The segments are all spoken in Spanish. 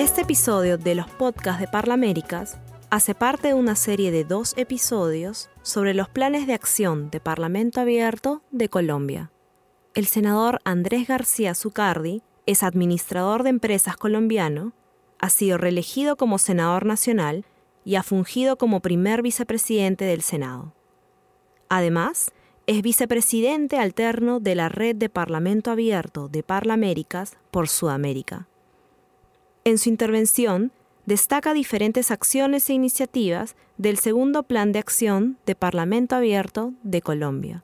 Este episodio de los podcasts de Parlaméricas hace parte de una serie de dos episodios sobre los planes de acción de Parlamento Abierto de Colombia. El senador Andrés García Zucardi es administrador de empresas colombiano, ha sido reelegido como senador nacional y ha fungido como primer vicepresidente del Senado. Además, es vicepresidente alterno de la Red de Parlamento Abierto de Parlaméricas por Sudamérica. En su intervención, destaca diferentes acciones e iniciativas del segundo Plan de Acción de Parlamento Abierto de Colombia.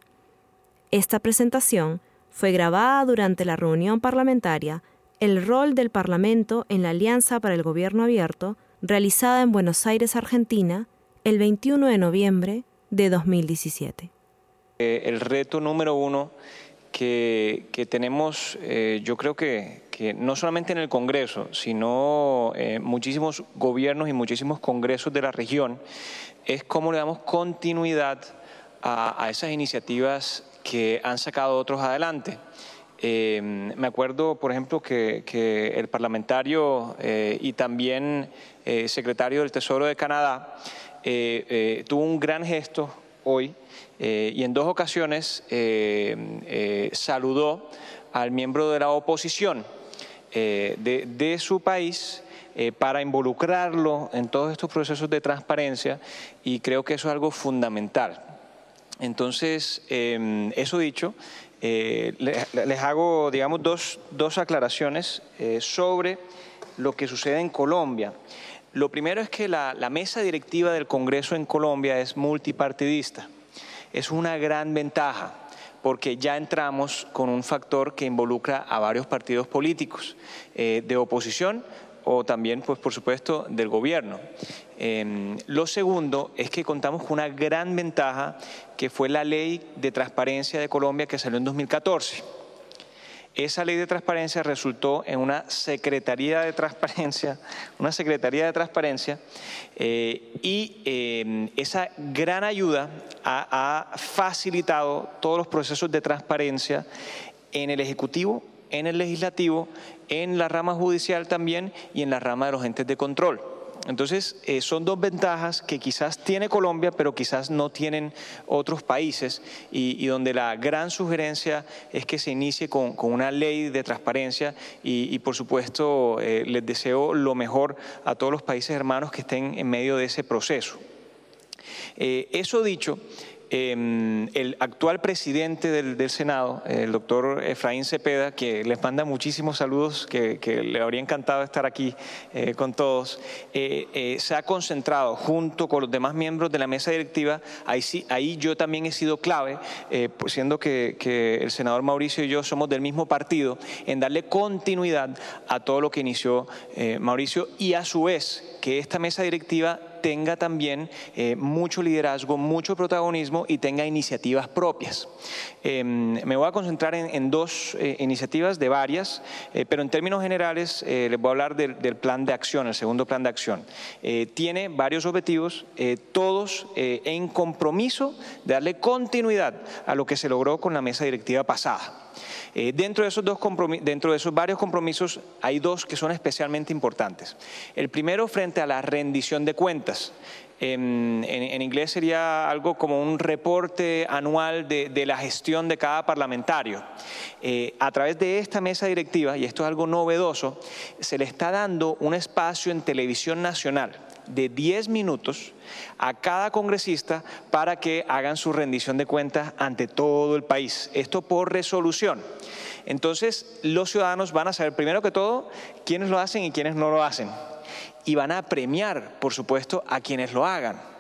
Esta presentación fue grabada durante la reunión parlamentaria El rol del Parlamento en la Alianza para el Gobierno Abierto, realizada en Buenos Aires, Argentina, el 21 de noviembre de 2017. Eh, el reto número uno que, tenemos, eh, yo creo que, no solamente en el Congreso, sino eh, muchísimos gobiernos y muchísimos congresos de la región, es cómo le damos continuidad a, esas iniciativas que han sacado otros adelante. me acuerdo, por ejemplo, que, el parlamentario y también secretario del Tesoro de Canadá tuvo un gran gesto hoy eh, y en dos ocasiones eh, eh, saludó al miembro de la oposición de, su país para involucrarlo en todos estos procesos de transparencia y creo que eso es algo fundamental. Entonces, eso dicho, les, hago, digamos, dos, dos aclaraciones sobre lo que sucede en Colombia. Lo primero es que la, mesa directiva del Congreso en Colombia es multipartidista. Es una gran ventaja porque ya entramos con un factor que involucra a varios partidos políticos eh, de oposición o también, pues por supuesto, del gobierno. Em, lo segundo es que contamos con una gran ventaja que fue la ley de transparencia de Colombia que salió en 2014 esa ley de transparencia resultó en una Secretaría de Transparencia, una Secretaría de Transparencia, eh, y eh, esa gran ayuda ha, facilitado todos los procesos de transparencia en el Ejecutivo, en el Legislativo, en la rama judicial también y en la rama de los entes de control. Entonces, eh, son dos ventajas que quizás tiene Colombia, pero quizás no tienen otros países y, donde la gran sugerencia es que se inicie con, una ley de transparencia y, por supuesto, eh, les deseo lo mejor a todos los países hermanos que estén en medio de ese proceso. Eh, eso dicho, Em, el actual presidente del, Senado, el doctor Efraín Cepeda, que les manda muchísimos saludos, que, le habría encantado estar aquí eh, con todos, eh, eh, se ha concentrado junto con los demás miembros de la mesa directiva, ahí, sí, ahí yo también he sido clave, pues siendo que, que, el senador Mauricio y yo somos del mismo partido, en darle continuidad a todo lo que inició Mauricio y a su vez que esta mesa directiva tenga también eh, mucho liderazgo, mucho protagonismo y tenga iniciativas propias. Em, me voy a concentrar en, dos eh, iniciativas de varias, eh, pero en términos generales les voy a hablar del, plan de acción, el segundo plan de acción. tiene varios objetivos, todos en compromiso de darle continuidad a lo que se logró con la mesa directiva pasada. Eh, dentro, de esos dos dentro de esos varios compromisos hay dos que son especialmente importantes. El primero frente a la rendición de cuentas. En, inglés sería algo como un reporte anual de, la gestión de cada parlamentario. Eh, a través de esta mesa directiva, y esto es algo novedoso, se le está dando un espacio en televisión nacional de 10 minutos a cada congresista para que hagan su rendición de cuentas ante todo el país. Esto por resolución. Entonces, los ciudadanos van a saber primero que todo quiénes lo hacen y quiénes no lo hacen. Y van a premiar, por supuesto, a quienes lo hagan.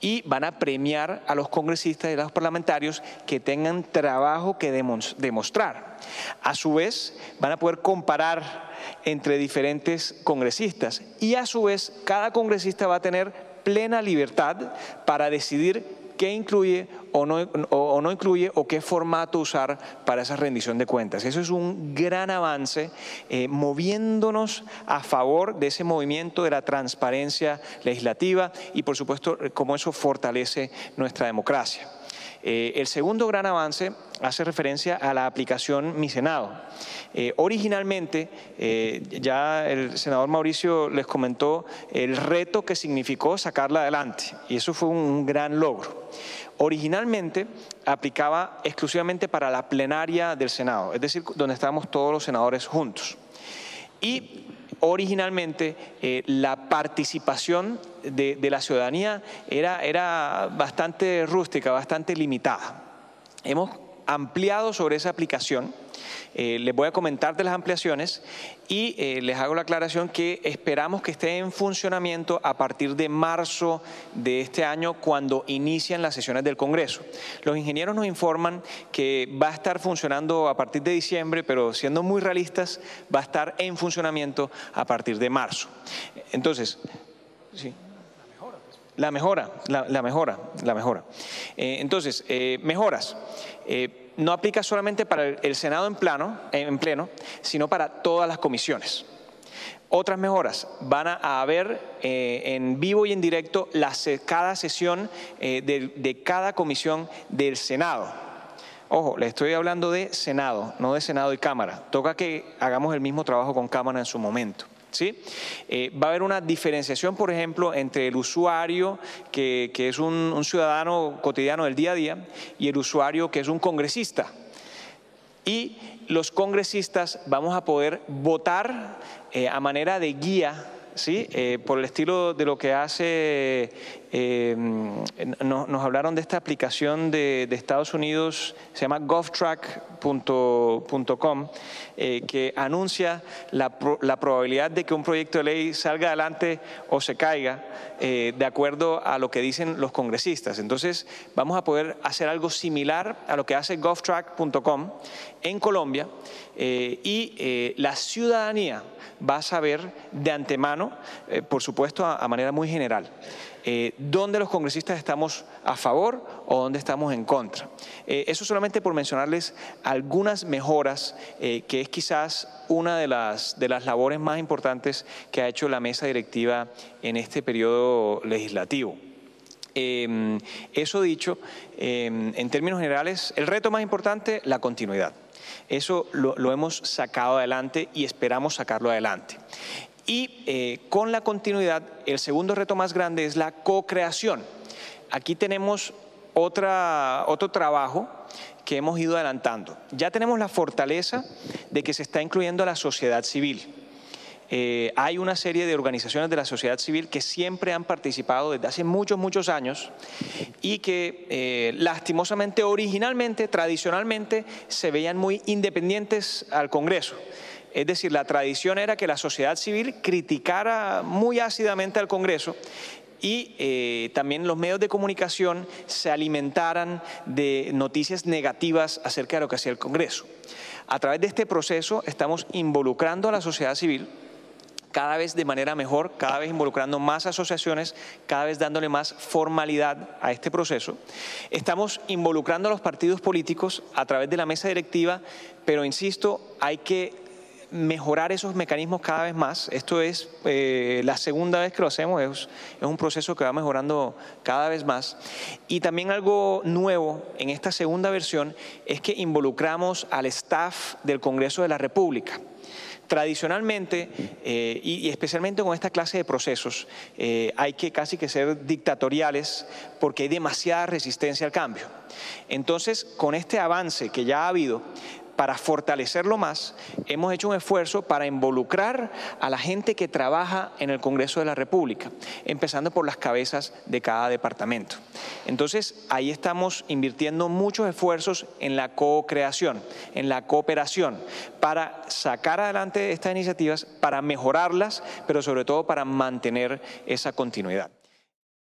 Y van a premiar a los congresistas y a los parlamentarios que tengan trabajo que demostrar. A su vez, van a poder comparar entre diferentes congresistas y a su vez cada congresista va a tener plena libertad para decidir qué incluye o no, o, no, incluye o qué formato usar para esa rendición de cuentas. Eso es un gran avance, eh, moviéndonos a favor de ese movimiento de la transparencia legislativa y por supuesto cómo eso fortalece nuestra democracia. Eh, el segundo gran avance hace referencia a la aplicación Mi Senado. Eh, originalmente, eh, ya el senador Mauricio les comentó el reto que significó sacarla adelante y eso fue un gran logro. Originalmente aplicaba exclusivamente para la plenaria del Senado, es decir, donde estábamos todos los senadores juntos. Y originalmente eh, la participación de, la ciudadanía era, era bastante rústica, bastante limitada. Hemos ampliado sobre esa aplicación eh, les voy a comentar de las ampliaciones y eh, les hago la aclaración que esperamos que esté en funcionamiento a partir de marzo de este año cuando inician las sesiones del Congreso. Los ingenieros nos informan que va a estar funcionando a partir de diciembre, pero siendo muy realistas, va a estar en funcionamiento a partir de marzo. Entonces, sí. La mejora, la, mejora, la mejora. Eh, entonces, mejoras no aplica solamente para el Senado en, plano, en pleno, sino para todas las comisiones. Otras mejoras, van a haber eh, en vivo y en directo cada sesión eh, de, de cada comisión del Senado. Ojo, le estoy hablando de Senado, no de Senado y Cámara. Toca que hagamos el mismo trabajo con Cámara en su momento. Eh, va a haber una diferenciación, por ejemplo, entre el usuario, que, es un, ciudadano cotidiano del día a día, y el usuario que es un congresista. Y los congresistas vamos a poder votar eh, a manera de guía. Eh, por el estilo de lo que hace, nos hablaron de esta aplicación de, Estados Unidos, se llama govtrack.com, eh, que anuncia la, probabilidad de que un proyecto de ley salga adelante o se caiga eh, de acuerdo a lo que dicen los congresistas. Entonces, vamos a poder hacer algo similar a lo que hace govtrack.com en Colombia eh, y la ciudadanía va a saber de antemano, por supuesto, a manera muy general, eh, dónde los congresistas estamos a favor o dónde estamos en contra. Eh, eso solamente por mencionarles algunas mejoras, eh, que es quizás una de las, de las labores más importantes que ha hecho la mesa directiva en este periodo legislativo. Em, eso dicho, em, en términos generales, el reto más importante, la continuidad. Eso lo, hemos sacado adelante y esperamos sacarlo adelante. Y eh, con la continuidad, el segundo reto más grande es la co-creación. Aquí tenemos otra, otro trabajo que hemos ido adelantando. Ya tenemos la fortaleza de que se está incluyendo a la sociedad civil. Eh, hay una serie de organizaciones de la sociedad civil que siempre han participado desde hace muchos, muchos años y que eh, lastimosamente, originalmente, tradicionalmente, se veían muy independientes al Congreso. Es decir, la tradición era que la sociedad civil criticara muy ácidamente al Congreso y eh, también los medios de comunicación se alimentaran de noticias negativas acerca de lo que hacía el Congreso. A través de este proceso estamos involucrando a la sociedad civil cada vez de manera mejor, cada vez involucrando más asociaciones, cada vez dándole más formalidad a este proceso. Estamos involucrando a los partidos políticos a través de la mesa directiva, pero insisto, hay que mejorar esos mecanismos cada vez más. Esto es eh, la segunda vez que lo hacemos, es, un proceso que va mejorando cada vez más. Y también algo nuevo en esta segunda versión es que involucramos al staff del Congreso de la República. Tradicionalmente, eh, y, especialmente con esta clase de procesos, eh, hay que casi que ser dictatoriales porque hay demasiada resistencia al cambio. Entonces, con este avance que ya ha habido, para fortalecerlo más, hemos hecho un esfuerzo para involucrar a la gente que trabaja en el Congreso de la República, empezando por las cabezas de cada departamento. Entonces, ahí estamos invirtiendo muchos esfuerzos en la co-creación, en la cooperación, para sacar adelante estas iniciativas, para mejorarlas, pero sobre todo para mantener esa continuidad.